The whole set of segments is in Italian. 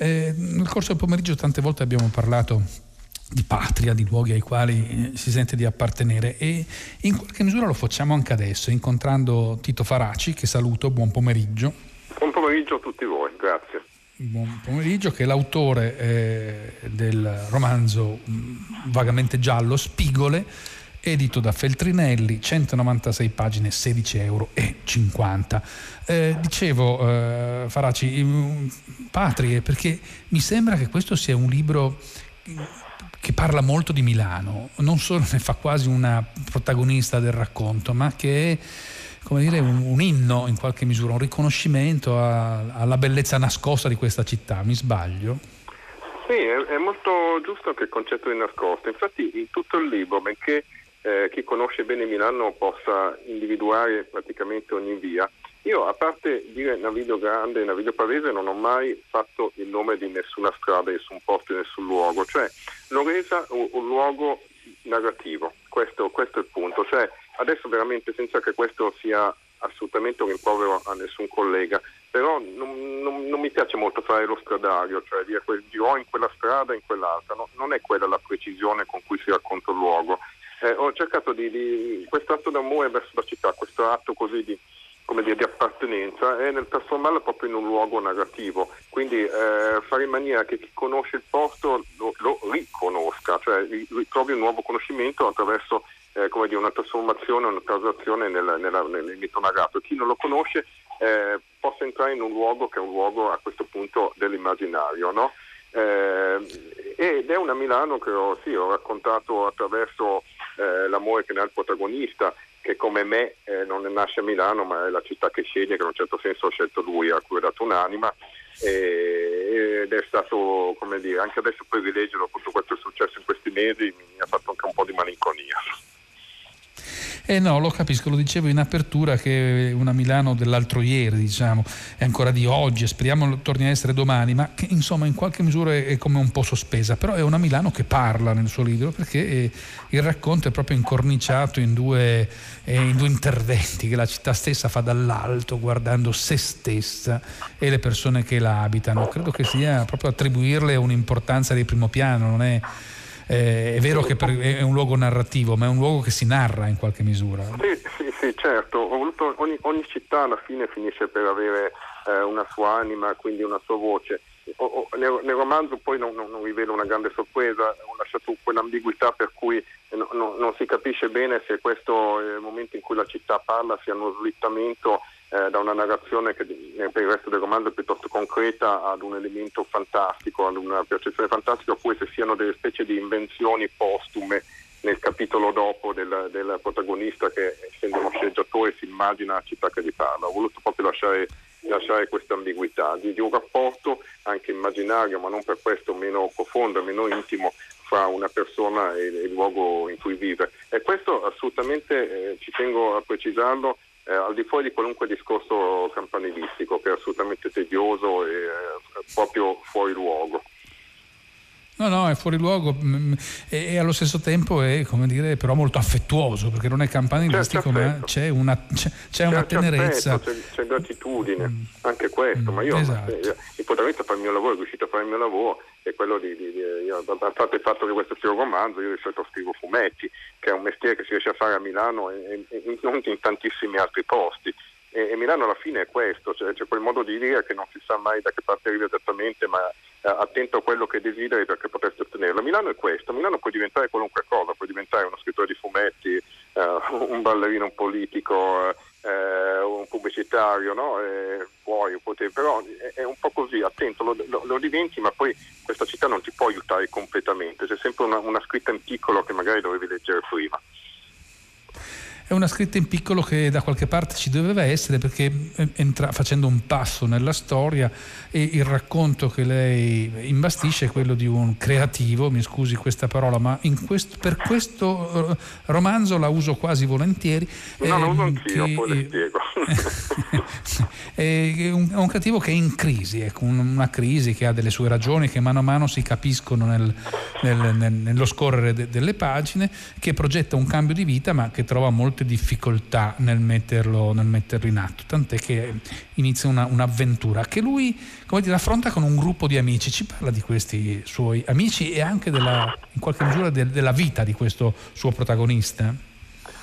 Eh, nel corso del pomeriggio tante volte abbiamo parlato di patria, di luoghi ai quali eh, si sente di appartenere e in qualche misura lo facciamo anche adesso, incontrando Tito Faraci, che saluto, buon pomeriggio. Buon pomeriggio a tutti voi, grazie. Buon pomeriggio, che è l'autore eh, del romanzo mh, mm, vagamente giallo Spigole, edito da Feltrinelli, 196 pagine, 16,50 euro. Eh, dicevo, eh, Faraci, mm, patrie, perché mi sembra che questo sia un libro che parla molto di Milano, non solo ne fa quasi una protagonista del racconto, ma che è come dire, un, un inno in qualche misura, un riconoscimento a, alla bellezza nascosta di questa città, mi sbaglio? Sì, è, è molto giusto anche il concetto di nascosto, infatti in tutto il libro, benché eh, chi conosce bene Milano possa individuare praticamente ogni via. Io, a parte dire Naviglio Grande e Naviglio Pavese, non ho mai fatto il nome di nessuna strada, nessun posto, nessun luogo. Cioè, l'ho resa un, un luogo narrativo, questo, questo, è il punto. Cioè, adesso veramente, senza che questo sia assolutamente un rimprovero a nessun collega, però non, non, non, mi piace molto fare lo stradario, cioè dire dirò in quella strada, in quell'altra, no, non è quella la precisione con cui si racconta il luogo eh, ho cercato di, di questo atto d'amore verso la città, questo atto così di, dire, di appartenenza e nel trasformarlo proprio in un luogo narrativo, quindi eh, fare in maniera che chi conosce il posto lo, lo riconosca, cioè ritrovi un nuovo conoscimento attraverso eh, dire, una trasformazione, una transazione nel, nella, nel mito narrato. Chi non lo conosce eh, possa entrare in un luogo che è un luogo a questo punto dell'immaginario. No? Eh, ed è una Milano che ho, sì, ho raccontato attraverso eh, l'amore che ne ha il protagonista, che come me eh, non nasce a Milano, ma è la città che sceglie, che in un certo senso ha scelto lui, a cui ha dato un'anima. ed è stato, come dire, anche adesso poi rileggere appunto questo successo in questi mesi mi ha fatto anche un po' di malinconia. Eh no, lo capisco, lo dicevo in apertura che una Milano dell'altro ieri, diciamo, è ancora di oggi, speriamo torni a essere domani, ma che insomma in qualche misura è come un po' sospesa, però è una Milano che parla nel suo libro perché eh, il racconto è proprio incorniciato in due, eh, in due interventi che la città stessa fa dall'alto guardando se stessa e le persone che la abitano. Credo che sia proprio attribuirle un'importanza di primo piano, non è eh, è vero che per, è un luogo narrativo, ma è un luogo che si narra in qualche misura. Sì, sì, sì certo. Ogni, ogni, città alla fine finisce per avere eh, una sua anima, quindi una sua voce. O, o, nel, nel, romanzo poi non, non, non, rivelo una grande sorpresa, ho lasciato quell'ambiguità per cui no, no, non si capisce bene se questo è il momento in cui la città parla sia uno slittamento eh, da una narrazione che per il resto del romanzo è piuttosto concreta ad un elemento fantastico, ad una percezione fantastica, oppure se siano delle specie di invenzioni postume nel capitolo dopo del, del protagonista che essendo uno sceneggiatore si immagina la città che gli parla. Ho voluto proprio lasciare, lasciare questa ambiguità di, di, un rapporto anche immaginario, ma non per questo meno profondo, meno intimo fra una persona e, il luogo in cui vive. E questo assolutamente, eh, ci tengo a precisarlo, eh, fuori di qualunque discorso campanilistico che è assolutamente tedioso e eh, proprio fuori luogo. No, no, è fuori luogo mm, mm, e, e, allo stesso tempo è, come dire, però molto affettuoso, perché non è campanilistico, ma c'è una, c'è, c'è una tenerezza. Affetto, c'è, c'è, gratitudine, mm. anche questo, mm, ma io esatto. il protagonista fa il mio lavoro, è riuscito a fare il mio lavoro, è quello di, di, di io, parte il fatto che questo un romanzo, io di solito scrivo fumetti, che è un mestiere che si riesce a fare a Milano e, e non in tantissimi altri posti. E, e, Milano alla fine è questo, cioè, c'è quel modo di dire che non si sa mai da che parte arriva esattamente, ma eh, attento a quello che desideri perché potresti ottenerlo. Milano è questo, Milano può diventare qualunque cosa, può diventare uno scrittore di fumetti, eh, un ballerino politico, eh, un pubblicitario, no? Eh, puoi, potevi, però è, un po' così, attento, lo, lo, lo, diventi ma poi questa città non ti può aiutare completamente, c'è sempre una, una scritta in piccolo che magari dovevi leggere prima. È una scritta in piccolo che da qualche parte ci doveva essere perché entra, facendo un passo nella storia e il racconto che lei imbastisce è quello di un creativo, mi scusi questa parola, ma questo, per questo eh, romanzo la uso quasi volentieri. No, eh, lo uso anch'io, che, poi le spiego. è, un, è un creativo che è in crisi, ecco, una crisi che ha delle sue ragioni che mano a mano si capiscono nel, nel, nel, nello scorrere de, delle pagine, che progetta un cambio di vita ma che trova molto molte difficoltà nel metterlo, nel metterlo in atto, tant'è che inizia una, un'avventura che lui dire, affronta con un gruppo di amici. Ci parla di questi suoi amici e anche della, in qualche misura de, della vita di questo suo protagonista?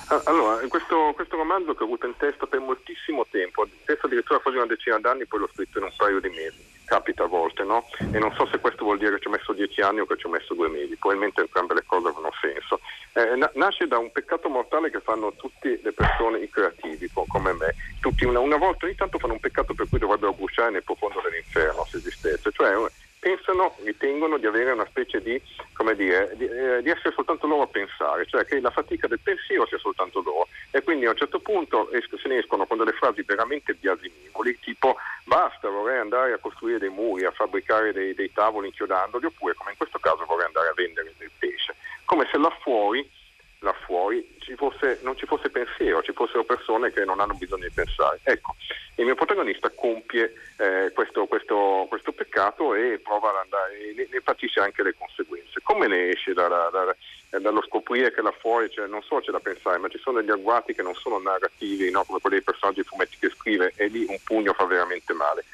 Ah, allora, questo, questo, romanzo che ho avuto in testa per moltissimo tempo, penso addirittura quasi una decina d'anni, poi l'ho scritto in un paio di mesi, capita a volte, no? E non so se questo vuol dire che ci ho messo dieci anni o che ci ho messo due mesi, probabilmente entrambe le cose hanno senso. Eh, na- nasce da un peccato mortale che fanno tutte le persone, i creativi, come me. Tutti una, una volta ogni tanto fanno un peccato per cui dovrebbero bruciare nel profondo dell'inferno se esistesse, cioè pensano, ritengono di avere una specie di, come dire, di, eh, di, essere soltanto loro a pensare, cioè che la fatica del pensiero sia soltanto loro. E quindi a un certo punto es- se ne escono con delle frasi veramente biasimevoli, tipo basta, vorrei andare a costruire dei muri, a fabbricare dei, dei tavoli inchiodandoli, oppure come in questo caso vorrei andare a vendere del pesce. Come se là fuori là fuori ci fosse, non ci fosse pensiero, ci fossero persone che non hanno bisogno di pensare. Ecco, il mio protagonista compie eh, questo, questo, questo, peccato e prova ad andare, ne, ne patisce anche le conseguenze. Come ne esce da, da, da, dallo scoprire che là fuori, cioè, non solo c'è da pensare, ma ci sono degli agguati che non sono narrativi, no? come quelli dei personaggi fumetti che scrive, e lì un pugno fa veramente male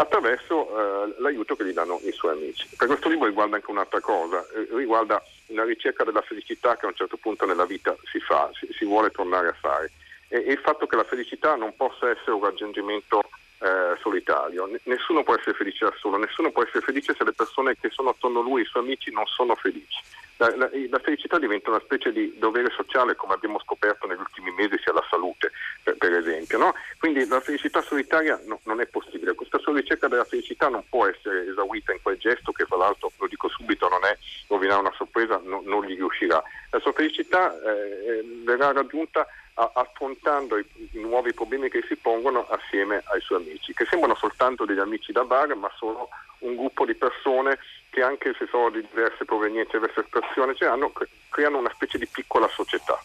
attraverso eh, l'aiuto che gli danno i suoi amici. Per questo libro riguarda anche un'altra cosa, eh, riguarda la ricerca della felicità che a un certo punto nella vita si fa, si, si vuole tornare a fare e, e, il fatto che la felicità non possa essere un raggiungimento eh, solitario, nessuno può essere felice da solo, nessuno può essere felice se le persone che sono attorno a lui, i suoi amici, non sono felici. La, la, la, felicità diventa una specie di dovere sociale, come abbiamo scoperto negli ultimi mesi, sia la salute, per, per esempio. No? Quindi la felicità solitaria no, non è possibile. Questa sua ricerca della felicità non può essere esaurita in quel gesto che, tra l'altro, lo dico subito, non è rovinare una sorpresa, no, non gli riuscirà. La sua felicità eh, verrà raggiunta affrontando i, i, nuovi problemi che si pongono assieme ai suoi amici, che sembrano soltanto degli amici da bar, ma sono un gruppo di persone che anche se sono di diverse provenienze, diverse espressioni, cioè hanno, creano una specie di piccola società.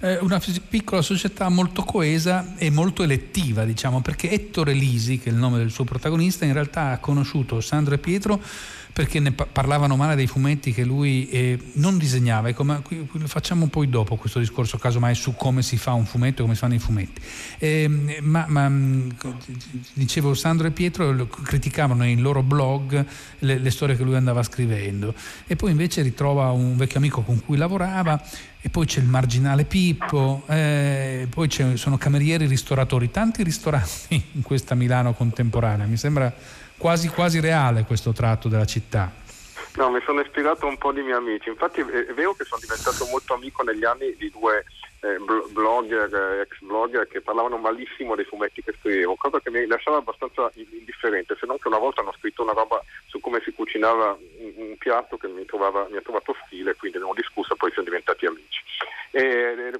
Eh, una piccola società molto coesa e molto elettiva, diciamo, perché Ettore Lisi, che è il nome del suo protagonista, in realtà ha conosciuto Sandro e Pietro perché ne parlavano male dei fumetti che lui eh, non disegnava. Ecco, ma qui, qui, facciamo poi dopo questo discorso, casomai, su come si fa un fumetto e come si fanno i fumetti. Eh, ma, ma, mm, dicevo, Sandro e Pietro criticavano nei loro blog le, le storie che lui andava scrivendo e poi invece ritrova un vecchio amico con cui lavorava e poi c'è il marginale Pippo, eh, poi sono camerieri ristoratori, tanti ristoranti in questa Milano contemporanea. Mi sembra quasi quasi reale questo tratto della città. No, mi sono ispirato un po' di miei amici, infatti è vero che sono diventato molto amico negli anni di due eh, blogger, eh, ex blogger che parlavano malissimo dei fumetti che scrivevo, cosa che mi lasciava abbastanza indifferente, se non che una volta hanno scritto una roba su come si cucinava un, un piatto che mi, trovava, mi, ha trovato stile, quindi abbiamo discusso e poi siamo diventati amici. E,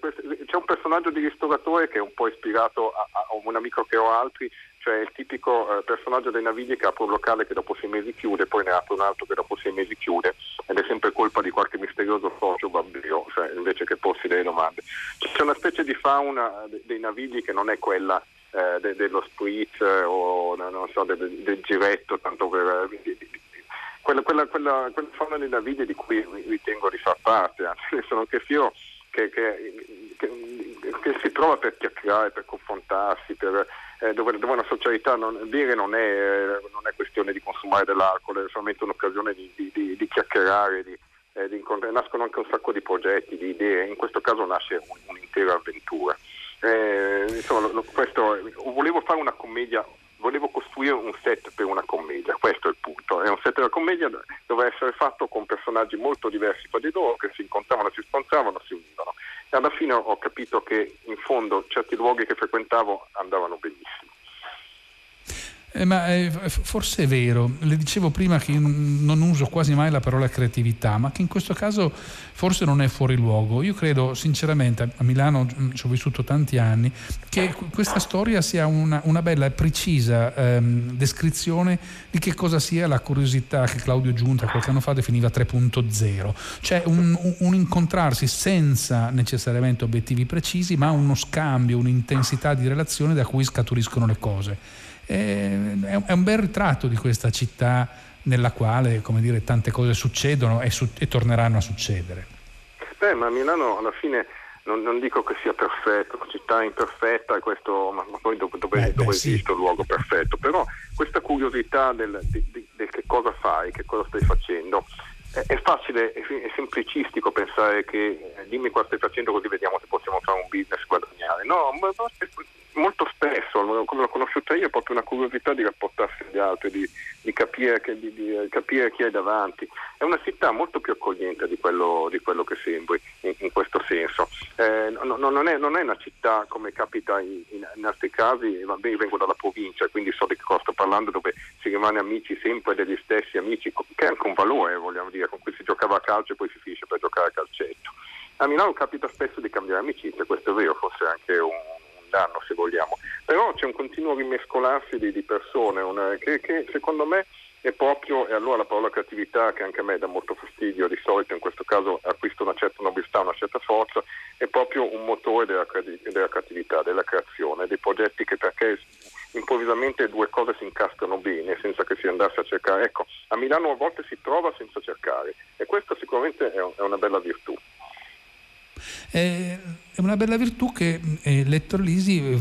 c'è un personaggio di ristoratore che è un po' ispirato a, a un amico che ho altri, cioè il tipico eh, personaggio dei navigli che apre un locale che dopo sei mesi chiude, poi ne apre un altro che dopo sei mesi chiude ed è sempre colpa di qualche misterioso socio babbio, cioè, invece che porsi delle domande. C'è una specie di fauna dei navigli che non è quella eh, de- dello spritz eh, o so, del, del, giretto, tanto per... Di, quella, quella, quella, quella, fauna dei navigli di cui ritengo di far parte, anzi, sono anche io che, che, che, che si trova per chiacchierare, per confrontarsi, per eh, dove, dove, una socialità non, bere non è, eh, non è, questione di consumare dell'alcol, è solamente un'occasione di, di, di, di chiacchierare, di, eh. Nascono anche un sacco di progetti, di idee, in questo caso nasce un, un'intera avventura. Eh, insomma, lo, questo, volevo fare una commedia volevo costruire un set per una commedia, questo è il punto. È un set della commedia doveva essere fatto con personaggi molto diversi fra di loro che si incontravano, si scontravano, si univano. Alla fine ho capito che in fondo certi luoghi che frequentavo andavano benissimo. Eh, ma eh, forse è vero, le dicevo prima che non uso quasi mai la parola creatività, ma che in questo caso forse non è fuori luogo. Io credo sinceramente, a Milano mm, ci ho vissuto tanti anni, che questa storia sia una, una bella e precisa ehm, descrizione di che cosa sia la curiosità che Claudio Giunta qualche anno fa definiva 3.0, cioè un, un incontrarsi senza necessariamente obiettivi precisi, ma uno scambio, un'intensità di relazione da cui scaturiscono le cose è un bel ritratto di questa città nella quale come dire, tante cose succedono e, su- e torneranno a succedere. Beh, ma Milano alla fine non, non, dico che sia perfetto, una città imperfetta, questo, ma, poi dove, dove, Beh, dove sì. esiste il luogo perfetto, però questa curiosità del, di, di, del che cosa fai, che cosa stai facendo, è, è facile, è, è, semplicistico pensare che eh, dimmi cosa stai facendo così vediamo se possiamo fare un business guadagnare. No, ma, ma molto spesso, come l'ho conosciuta io, è proprio una curiosità di rapportarsi agli altri, di, di, capire, che, di, di capire, chi è davanti. È una città molto più accogliente di quello, quello che sembri in, in questo senso. Eh, no, no, non, è, non, è, una città come capita in, in, altri casi, io vengo dalla provincia, quindi so di cosa sto parlando, dove si rimane amici sempre degli stessi amici, che è anche un valore, vogliamo dire, con cui si giocava a calcio e poi si finisce per giocare a calcetto. A Milano capita spesso di cambiare amicizia, questo è vero, forse anche un danno se vogliamo, però c'è un continuo rimescolarsi di, di persone una, che, che, secondo me è proprio, e allora la parola creatività che anche a me dà molto fastidio, di solito in questo caso acquista una certa nobiltà, una certa forza, è proprio un motore della, della creatività, della creazione, dei progetti che perché improvvisamente due cose si incastrano bene senza che si andasse a cercare. Ecco, a Milano a volte si trova senza cercare e questa sicuramente è, una bella virtù. È una bella virtù che eh, Lettor Lisi eh,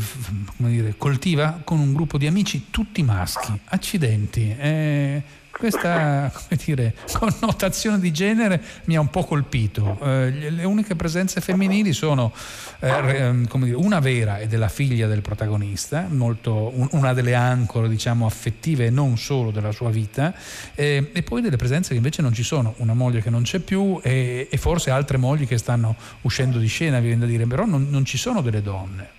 dire, coltiva con un gruppo di amici tutti maschi. Accidenti. Eh, questa dire, connotazione di genere mi ha un po' colpito. Eh, le uniche presenze femminili sono eh, ehm, dire, una vera ed è la figlia del protagonista, molto, un, una delle ancore diciamo, affettive e non solo della sua vita, eh, e poi delle presenze che invece non ci sono, una moglie che non c'è più e, e forse altre mogli che stanno uscendo di scena, viene da dire, però non, non ci sono delle donne.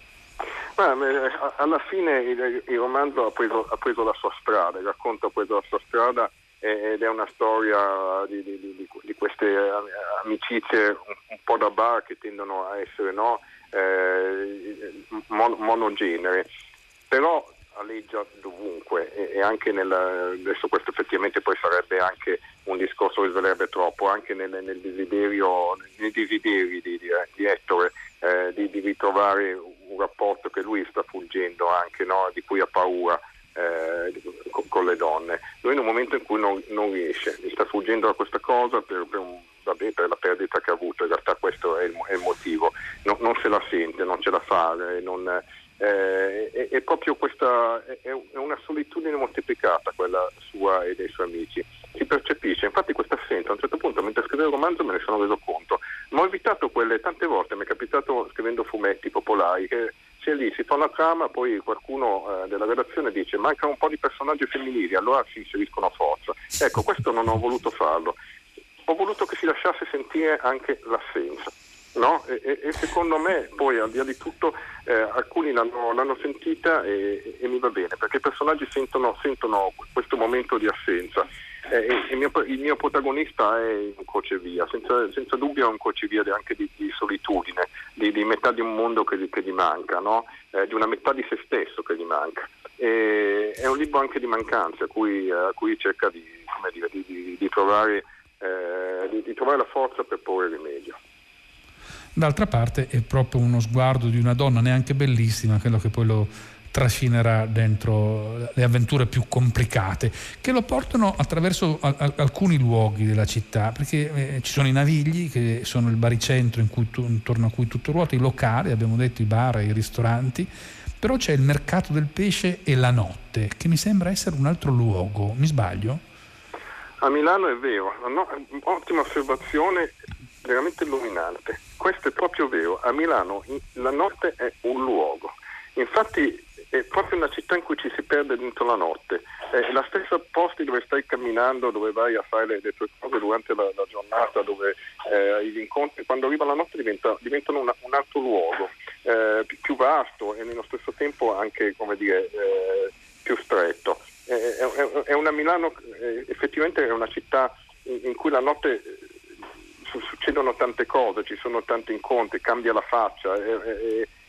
Ma, eh, alla fine il, il romanzo ha preso, ha preso, la sua strada, il racconto ha preso la sua strada ed è una storia di, di, di, di queste eh, amicizie un, un, po' da bar che tendono a essere no, eh, mon, monogenere. Però aleggia dovunque e, e anche nel, adesso questo effettivamente poi sarebbe anche un discorso che svelerebbe troppo, anche nel, nel desiderio, nei desideri di, di Ettore eh, di, ritrovare rapporto che lui sta fuggendo anche, no? di cui ha paura. Eh, con, con, le donne. Lui in un momento in cui non, non riesce, sta fuggendo da questa cosa per, per, un, vabbè, per, la perdita che ha avuto, in realtà questo è il, è il motivo, no, non se la sente, non ce la fa, eh, non, eh, è, è, proprio questa, è, è, una solitudine moltiplicata quella sua e dei suoi amici. Si percepisce, infatti questa assenza a un certo punto mentre scrivevo il romanzo me ne sono reso conto, ma ho evitato quelle tante volte, mi è capitato scrivendo fumetti popolari che c'è lì, si fa una trama, poi qualcuno eh, della redazione dice manca un po' di personaggi femminili, allora si inseriscono a forza. Ecco, questo non ho voluto farlo, ho voluto che si lasciasse sentire anche l'assenza. No? E, e, secondo me poi al di là di tutto eh, alcuni l'hanno, l'hanno sentita e, e, mi va bene perché i personaggi sentono, sentono questo momento di assenza eh, il, mio, il, mio, protagonista è un crocevia, senza, senza dubbio è un crocevia anche di, di solitudine, di, di, metà di un mondo che, che gli manca, no? eh, di una metà di se stesso che gli manca. E, è un libro anche di mancanze a cui, a cui cerca di, dire, di trovare, eh, di trovare la forza per porre rimedio. D'altra parte è proprio uno sguardo di una donna neanche bellissima, quello che poi lo trascinerà dentro le avventure più complicate che lo portano attraverso alcuni luoghi della città perché eh, ci sono i navigli che sono il baricentro tu, intorno a cui tutto ruota, i locali, abbiamo detto i bar i ristoranti però c'è il mercato del pesce e la notte che mi sembra essere un altro luogo, mi sbaglio? A Milano è vero, no, ottima osservazione, veramente illuminante. Questo è proprio vero, a Milano la notte è un luogo. Infatti è proprio una città in cui ci si perde dentro la notte. È la stessa posti dove stai camminando, dove vai a fare le, le tue cose durante la, la giornata, dove eh, gli incontri, quando arriva la notte diventa, diventano una, un altro luogo, eh, più, vasto e nello stesso tempo anche dire, eh, più stretto. È, è, è, una Milano, eh, effettivamente è una città in, in cui la notte eh, succedono tante cose, ci sono tanti incontri, cambia la faccia,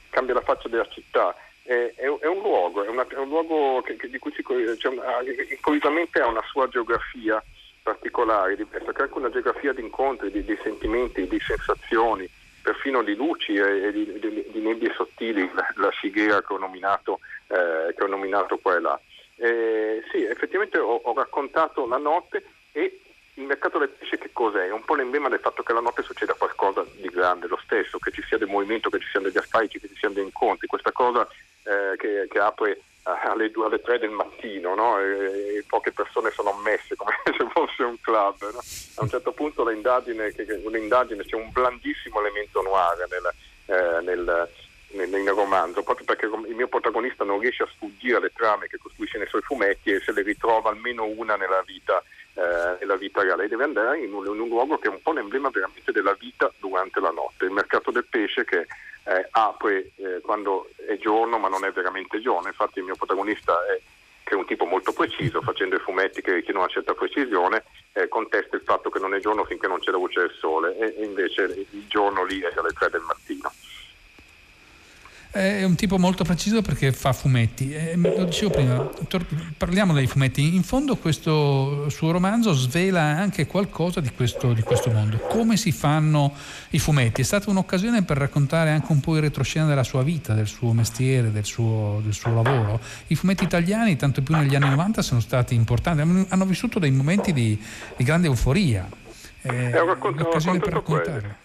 cambia la faccia della città è, è, è un luogo, è, una, è un luogo che, che, di cui si, cioè, ha una sua geografia particolare, diversa, che ha anche una geografia di incontri, di, di sentimenti, di sensazioni, perfino di luci e, e di, di, di, nebbie sottili, la, la fighiera che ho nominato, eh, che ho nominato qua e là. Eh, sì, effettivamente ho, ho, raccontato la notte e in mercato del pesce che cos'è? È un po' l'emblema del fatto che la notte succeda qualcosa di grande, lo stesso, che ci sia del movimento, che ci siano degli asfalti, che ci siano dei incontri, questa cosa eh, che, che, apre alle, due, alle 3 del mattino no? e, e, poche persone sono ammesse come se fosse un club. No? A un certo punto l'indagine, che, l'indagine c'è un blandissimo elemento noir nel, eh, nel nel, romanzo, proprio perché il mio protagonista non riesce a sfuggire alle trame che costruisce nei suoi fumetti e se le ritrova almeno una nella vita, eh, nella vita reale. Deve andare in un, in un, luogo che è un po' l'emblema veramente della vita durante la notte, il mercato del pesce che eh, apre eh, quando è giorno ma non è veramente giorno. Infatti il mio protagonista è che è un tipo molto preciso, facendo i fumetti che richiedono una certa precisione, eh, contesta il fatto che non è giorno finché non c'è la luce del sole e invece il giorno lì è alle 3 del mattino. È un tipo molto preciso perché fa fumetti. Eh, lo dicevo prima, parliamo dei fumetti. In fondo questo suo romanzo svela anche qualcosa di questo, di questo mondo. Come si fanno i fumetti? È stata un'occasione per raccontare anche un po' il retroscena della sua vita, del suo mestiere, del suo, del suo lavoro. I fumetti italiani, tanto più negli anni 90, sono stati importanti. Hanno vissuto dei momenti di, di grande euforia. Eh, ho raccontato, l'occasione per raccontare.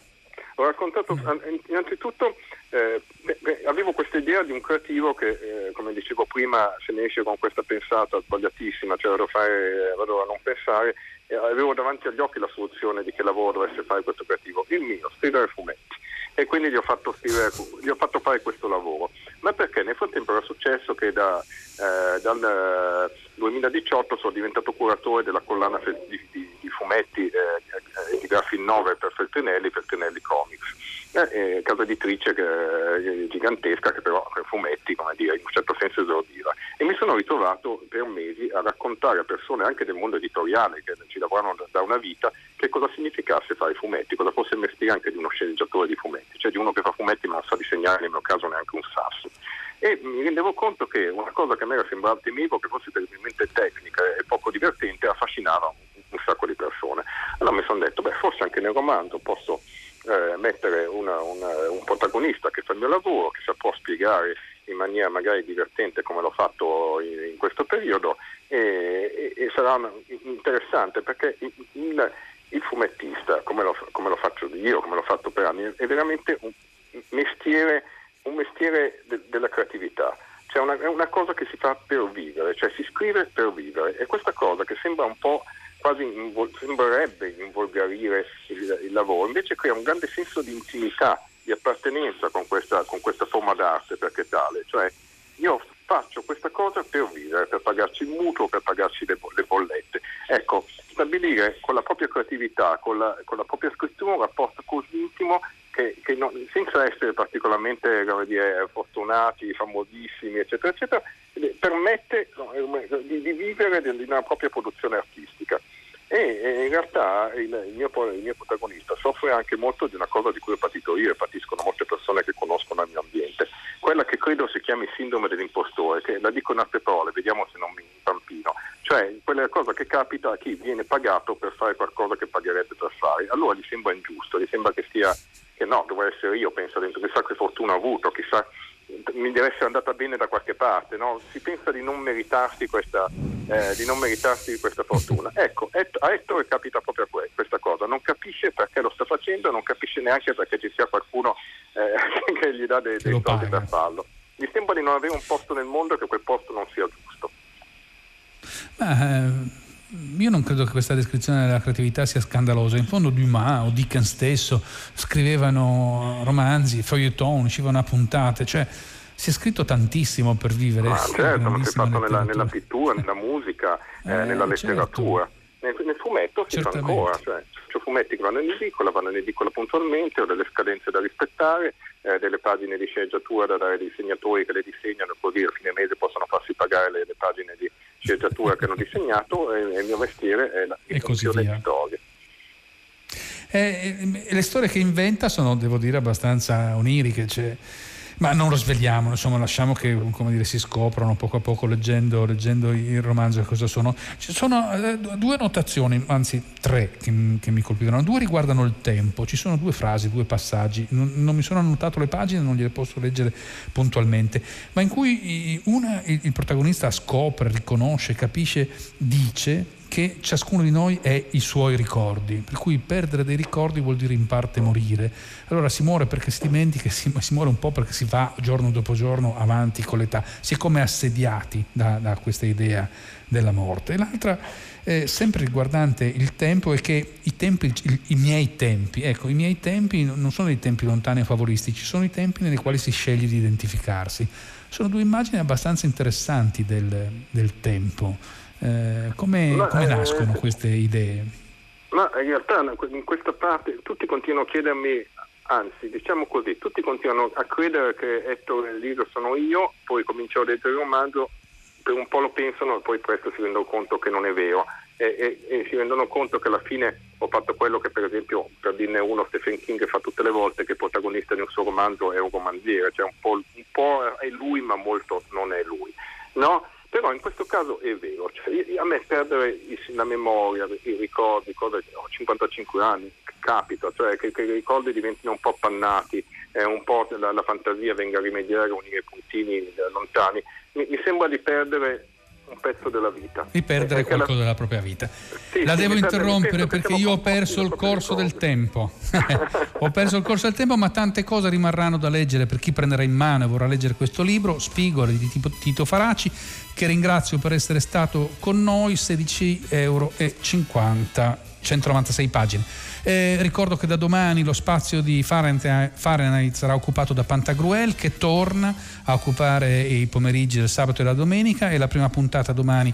Ho raccontato innanzitutto eh, beh, avevo questa idea di un creativo che, eh, come dicevo prima, se ne esce con questa pensata sbagliatissima, cioè vado, fare, vado a non pensare, eh, avevo davanti agli occhi la soluzione di che lavoro dovesse fare questo creativo, il mio, scrivere fumetti. E quindi gli ho, scrivere, gli ho fatto, fare questo lavoro. Ma perché nel frattempo era successo che da, eh, dal 2018 sono diventato curatore della collana di, di, di fumetti eh, di graphic novel per Feltrinelli, Feltrinelli Comics eh, casa editrice gigantesca che però per fumetti, come dire, in un certo senso esordiva. E mi sono ritrovato per mesi a raccontare a persone anche del mondo editoriale che ci lavorano da, da una vita che cosa significasse fare fumetti, cosa fosse il mestiere anche di uno sceneggiatore di fumetti, cioè di uno che fa fumetti ma non sa disegnare nel mio caso neanche un sasso. E mi rendevo conto che una cosa che a me era sembrata temivo, che fosse terribilmente tecnica e poco divertente, affascinava un, un sacco di persone. Allora mi sono detto, beh, forse anche nel romanzo posso eh, mettere una, una, un protagonista che fa il mio lavoro, che saprà spiegare in maniera magari divertente come l'ho fatto in, in questo periodo e, e, e, sarà interessante perché il, il fumettista, come lo, come lo, faccio io, come l'ho fatto per anni, è veramente un mestiere, un mestiere de, della creatività. Cioè una, è una cosa che si fa per vivere, cioè si scrive per vivere e questa cosa che sembra un po' quasi invol- sembrerebbe involgarire il, il, lavoro, invece crea un grande senso di intimità, di appartenenza con questa, con questa forma d'arte perché tale, cioè io faccio questa cosa per vivere, per pagarci il mutuo, per pagarci le, le bollette. Ecco, stabilire con la propria creatività, con la, con la propria scrittura un rapporto così intimo che, che non, senza essere particolarmente dire, fortunati, famosissimi, eccetera, eccetera, permette di, di vivere di una propria produzione artistica. E, in realtà il, mio, il, mio, protagonista soffre anche molto di una cosa di cui ho patito io e patiscono molte persone che conoscono il mio ambiente, quella che credo si chiami sindrome dell'impostore, che la dico in altre parole, vediamo se non mi impampino, cioè quella cosa che capita a chi viene pagato per fare qualcosa che pagherebbe per fare, allora gli sembra ingiusto, gli sembra che stia, che no, dovrei essere io, penso dentro, chissà che fortuna ho avuto, chissà mi deve essere andata bene da qualche parte, no? si pensa di non meritarsi questa, eh, di non meritarsi questa fortuna. Ecco, a Ettore capita proprio questa cosa, non capisce perché lo sta facendo, non capisce neanche perché ci sia qualcuno eh, che gli dà dei, dei soldi per farlo. Gli sembra di non avere un posto nel mondo e che quel posto non sia giusto. Ma, io non credo che questa descrizione della creatività sia scandalosa. In fondo Dumas o Dickens stesso scrivevano romanzi, feuilleton, uscivano a puntate, cioè si è scritto tantissimo per vivere. Ah, certo, ma si è fatto nella, nella, pittura, nella musica, eh, eh, nella certo. letteratura. Certo. Nel, nel, fumetto si fa ancora, cioè, c'è fumetti che vanno in edicola, vanno in edicola puntualmente, ho delle scadenze da rispettare, eh, delle pagine di sceneggiatura da dare ai disegnatori che le disegnano, così a fine mese possono farsi pagare le, le pagine di sceneggiatura che hanno disegnato e, e il mio mestiere è la funzione di storie. Eh, le storie che inventa sono, devo dire, abbastanza oniriche. Cioè, ma non lo svegliamo, insomma, lasciamo che dire, si scoprano poco a poco leggendo, leggendo il romanzo cosa sono. Ci sono eh, due notazioni, anzi tre, che, che, mi colpirono. Due riguardano il tempo, ci sono due frasi, due passaggi. Non, non mi sono annotato le pagine, non gliele posso leggere puntualmente, ma in cui una il, il protagonista scopre, riconosce, capisce, dice che ciascuno di noi è i suoi ricordi, per cui perdere dei ricordi vuol dire in parte morire. Allora si muore perché si dimentica, si, si muore un po' perché si va giorno dopo giorno avanti con l'età, si è come assediati da, da questa idea della morte. E l'altra, eh, sempre riguardante il tempo, è che i, tempi, i, i miei tempi, ecco, i miei tempi non sono dei tempi lontani e favoristici, sono i tempi nei quali si sceglie di identificarsi. Sono due immagini abbastanza interessanti del, del tempo. Eh, come, ma, come, nascono eh, queste idee? Ma in realtà in questa parte tutti continuano a chiedermi, anzi diciamo così, tutti continuano a credere che Ettore e Liso sono io, poi comincio a leggere il romanzo, per un po' lo pensano e poi presto si rendono conto che non è vero e, e, e, si rendono conto che alla fine ho fatto quello che per esempio per dirne uno Stephen King fa tutte le volte che il protagonista di un suo romanzo è un romanziere, cioè un po', un po è lui ma molto non è lui. No? Però in questo caso è vero, cioè, a me perdere la memoria, i ricordi, cosa, ho 55 anni, capita, cioè che, che, i ricordi diventino un po' appannati, eh, un po' la, la, fantasia venga a rimediare, a unire i puntini eh, lontani, mi, mi sembra di perdere un pezzo della vita. Di perdere eh, qualcosa la... della propria vita. Sì, la sì, devo interrompere perché io ho perso il corso del tempo. ho perso il corso del tempo, ma tante cose rimarranno da leggere per chi prenderà in mano e vorrà leggere questo libro, Spigoli di Tito Faraci, che ringrazio per essere stato con noi, 16,50 euro, 196 pagine. Eh, ricordo che da domani lo spazio di Fahrenheit, sarà occupato da Pantagruel che torna a occupare i pomeriggi del sabato e la domenica e la prima puntata domani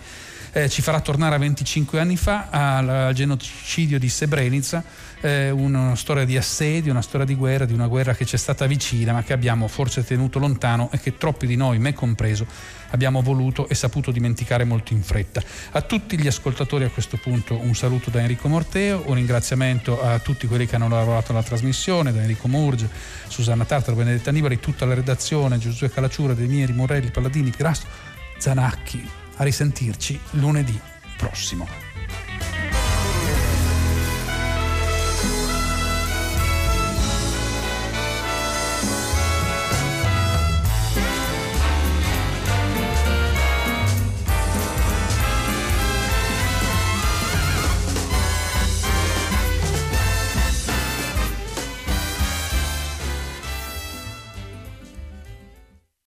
eh, ci farà tornare a 25 anni fa al, al genocidio di Srebrenica, eh, una storia di assedio, una storia di guerra, di una guerra che ci è stata vicina ma che abbiamo forse tenuto lontano e che troppi di noi, me compreso, abbiamo voluto e saputo dimenticare molto in fretta. A tutti gli ascoltatori a questo punto un saluto da Enrico Morteo, un ringraziamento a tutti quelli che hanno lavorato alla trasmissione, da Enrico Murge, Susanna Tartaro, Benedetta Nibari, tutta la redazione, Giosuè Calacciura, De Mieri, Morelli, Palladini, Pirasto, Zanacchi. Risentirci lunedì prossimo.